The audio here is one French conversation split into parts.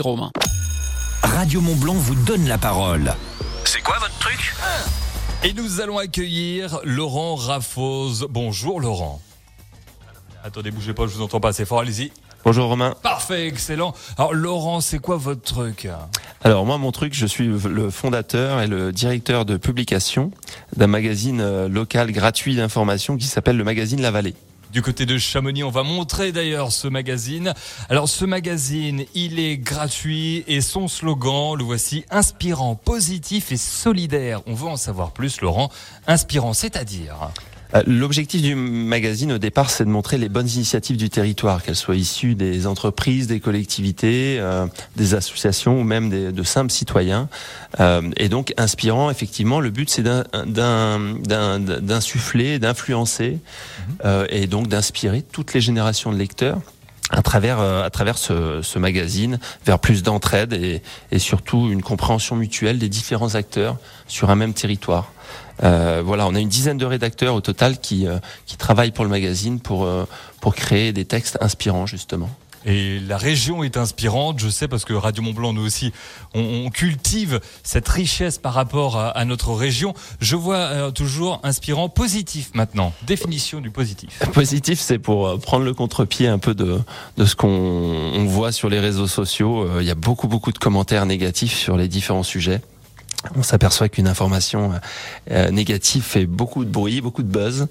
Romain. Radio Montblanc vous donne la parole. C'est quoi votre truc? Et nous allons accueillir Laurent Raffose. Bonjour Laurent. Attendez, bougez pas, je vous entends pas assez fort, allez-y. Bonjour Romain. Parfait, excellent. Alors Laurent, c'est quoi votre truc? Alors moi mon truc, je suis le fondateur et le directeur de publication d'un magazine euh, local gratuit d'information qui s'appelle le magazine La Vallée. Du côté de Chamonix, on va montrer d'ailleurs ce magazine. Alors ce magazine, il est gratuit et son slogan, le voici, inspirant, positif et solidaire. On veut en savoir plus, Laurent. Inspirant, c'est-à-dire? L'objectif du magazine au départ, c'est de montrer les bonnes initiatives du territoire, qu'elles soient issues des entreprises, des collectivités, euh, des associations ou même des, de simples citoyens. Euh, et donc inspirant, effectivement, le but c'est d'insuffler, d'influencer euh, et donc d'inspirer toutes les générations de lecteurs à travers à travers ce, magazine vers plus d'entraide et, et surtout une compréhension mutuelle des différents acteurs sur un même territoire. Euh, voilà, on a une dizaine de rédacteurs au total qui, euh, qui travaillent pour le magazine pour, euh, pour créer des textes inspirants justement. Et la région est inspirante, je sais, parce que Radio Mont Blanc, nous aussi, on, cultive cette richesse par rapport à, notre région. Je vois toujours inspirant, positif maintenant. Définition du positif. Positif, c'est pour prendre le contre-pied un peu de, de ce qu'on voit sur les réseaux sociaux. Il y a beaucoup, beaucoup de commentaires négatifs sur les différents sujets on s'aperçoit qu'une information euh, négative fait beaucoup de bruit, beaucoup de buzz,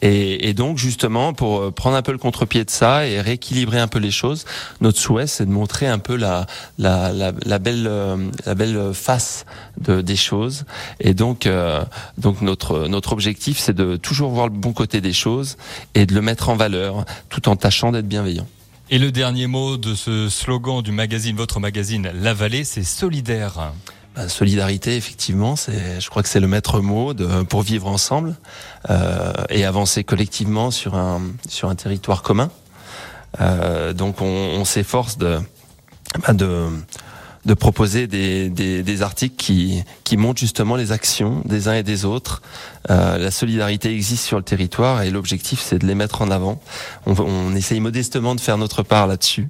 et, donc justement pour euh, prendre un peu le contre-pied de ça et rééquilibrer un peu les choses, notre souhait c'est de montrer un peu la belle euh, face de, des choses, et donc donc notre notre objectif c'est de toujours voir le bon côté des choses et de le mettre en valeur, tout en tâchant d'être bienveillant. Et le dernier mot de ce slogan du magazine, votre magazine La Vallée, c'est solidaire. La solidarité, effectivement, c'est, je crois que c'est le maître mot de, pour vivre ensemble euh, et avancer collectivement sur un sur un territoire commun. Euh, donc, on, on s'efforce de, bah, de de proposer des, des, des, articles qui, qui montrent justement les actions des uns et des autres. Euh, la solidarité existe sur le territoire et l'objectif c'est de les mettre en avant. On, on essaye modestement de faire notre part là-dessus.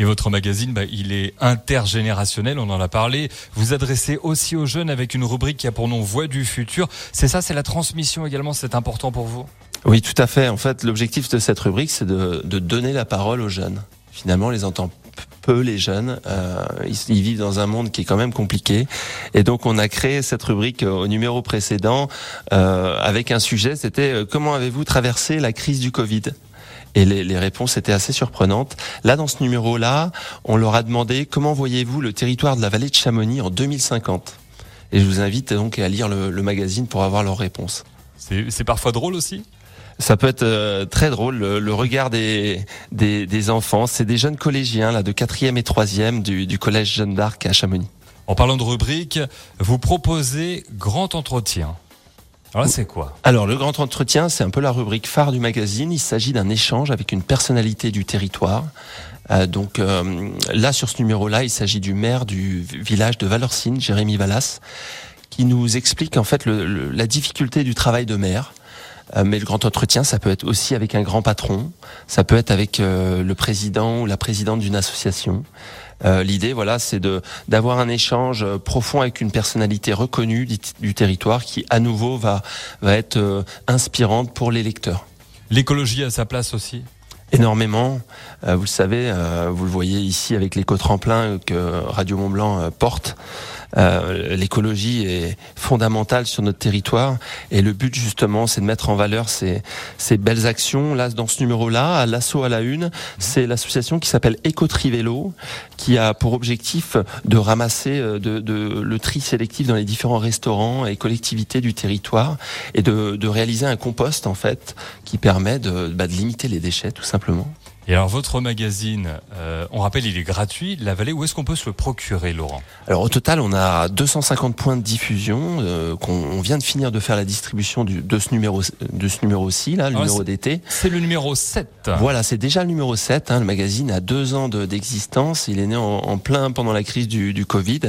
Et votre magazine, bah, il est intergénérationnel, on en a parlé. Vous adressez aussi aux jeunes avec une rubrique qui a pour nom Voix du futur. C'est ça, c'est la transmission également, c'est important pour vous? Oui, tout à fait. En fait, l'objectif de cette rubrique, c'est de, donner la parole aux jeunes. Finalement, on les entend peu les jeunes. Euh, ils, vivent dans un monde qui est quand même compliqué. Et donc on a créé cette rubrique au numéro précédent euh, avec un sujet, c'était euh, comment avez-vous traversé la crise du Covid? Et les, les, réponses étaient assez surprenantes. Là, dans ce numéro-là, on leur a demandé comment voyez-vous le territoire de la vallée de Chamonix en 2050 Et je vous invite donc à lire le, le magazine pour avoir leurs réponses. C'est parfois drôle aussi? Ça peut être euh, très drôle, le, regard des, des, des enfants. C'est des jeunes collégiens là, de 4e et 3e du, du collège Jeanne d'Arc à Chamonix. En parlant de rubrique, vous proposez grand entretien. Alors c'est quoi Alors le grand entretien, c'est un peu la rubrique phare du magazine. Il s'agit d'un échange avec une personnalité du territoire. Euh, donc euh, là, sur ce numéro-là, il s'agit du maire du village de Valorcine, Jérémy Vallas, qui nous explique en fait le, la difficulté du travail de maire. Euh, mais le grand entretien, ça peut être aussi avec un grand patron, ça peut être avec euh, le président ou la présidente d'une association. Euh, l'idée, voilà, c'est de d'avoir un échange euh, profond avec une personnalité reconnue du, territoire qui, à nouveau, va va être euh, inspirante pour les lecteurs. L'écologie a sa place aussi? Énormément. vous le savez, vous le voyez ici avec l'éco-tremplin que Radio Mont Blanc porte. Euh, l'écologie est fondamentale sur notre territoire et le but justement c'est de mettre en valeur ces, belles actions. Là, dans ce numéro-là, à l'assaut à la une, c'est l'association qui s'appelle Éco-Trivelo qui a pour objectif de ramasser euh, de, de, le tri sélectif dans les différents restaurants et collectivités du territoire et de, de réaliser un compost en fait qui permet de, bah, de limiter les déchets tout simplement. Et alors votre magazine, euh, on rappelle, il est gratuit. La Vallée, où est-ce qu'on peut se le procurer, Laurent? Alors au total, on a 250 points de diffusion. Euh, qu'on vient de finir de faire la distribution du, de ce numéro, de ce numéro-ci, là, le numéro d'été. C'est le numéro 7. Voilà, c'est déjà le numéro 7. Hein. Le magazine a deux ans d'existence. il est né en, plein pendant la crise du, du, Covid,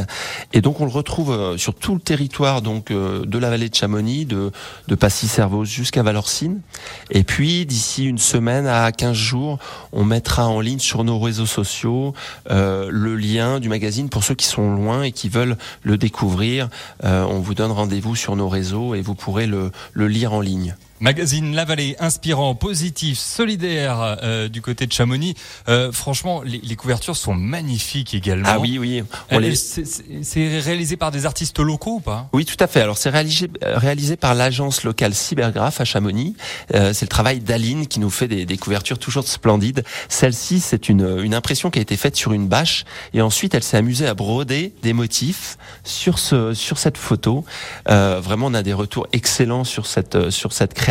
et donc on le retrouve euh, sur tout le territoire, donc euh, de la vallée de Chamonix, de, de Passy-Servoz jusqu'à Valorcine. Et puis d'ici une semaine à 15 jours on mettra en ligne sur nos réseaux sociaux euh, le lien du magazine pour ceux qui sont loin et qui veulent le découvrir. Euh, on vous donne rendez-vous sur nos réseaux et vous pourrez le, le lire en ligne. Magazine La Vallée, inspirant, positif, solidaire euh, du côté de Chamonix. Euh, franchement, les, les, couvertures sont magnifiques également. Ah oui, oui. Les... C'est réalisé par des artistes locaux ou pas? Oui, tout à fait. Alors c'est réalisé, réalisé par l'agence locale Cybergraph à Chamonix. Euh, c'est le travail d'Aline qui nous fait des, des couvertures toujours splendides. Celle-ci, c'est une, une impression qui a été faite sur une bâche et ensuite elle s'est amusée à broder des motifs sur ce sur cette photo. Euh, vraiment, on a des retours excellents sur cette sur cette création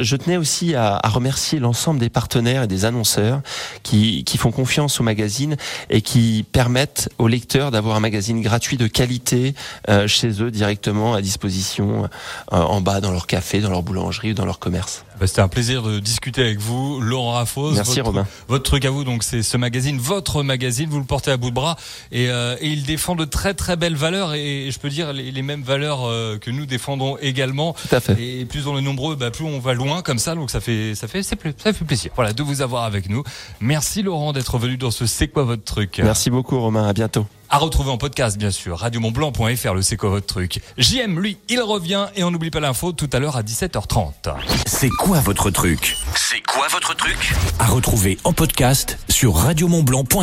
je tenais aussi à, à remercier l'ensemble des partenaires et des annonceurs qui, qui, font confiance au magazine et qui permettent aux lecteurs d'avoir un magazine gratuit de qualité euh, chez eux directement à disposition euh, en bas dans leur café, dans leur boulangerie ou dans leur commerce. Bah, C'était un plaisir de discuter avec vous, Laurent Raffos. Merci votre, Robin. Votre truc à vous, donc c'est ce magazine, votre magazine, vous le portez à bout de bras et, euh, et il défend de très très belles valeurs et, et je peux dire les, les mêmes valeurs que nous défendons également. Tout à fait. Et plus on est nombreux, bah, plus on va loin comme ça, donc ça fait ça fait ça fait plaisir. Voilà de vous avoir avec nous. Merci Laurent d'être venu dans ce c'est quoi votre truc. Merci beaucoup Romain. À bientôt. À retrouver en podcast, bien sûr. Radiomontblanc.fr, le c'est quoi votre truc. JM, lui, il revient et on n'oublie pas l'info tout à l'heure à 17h30. C'est quoi votre truc? C'est quoi votre truc? À retrouver en podcast sur radiomontblanc.fr.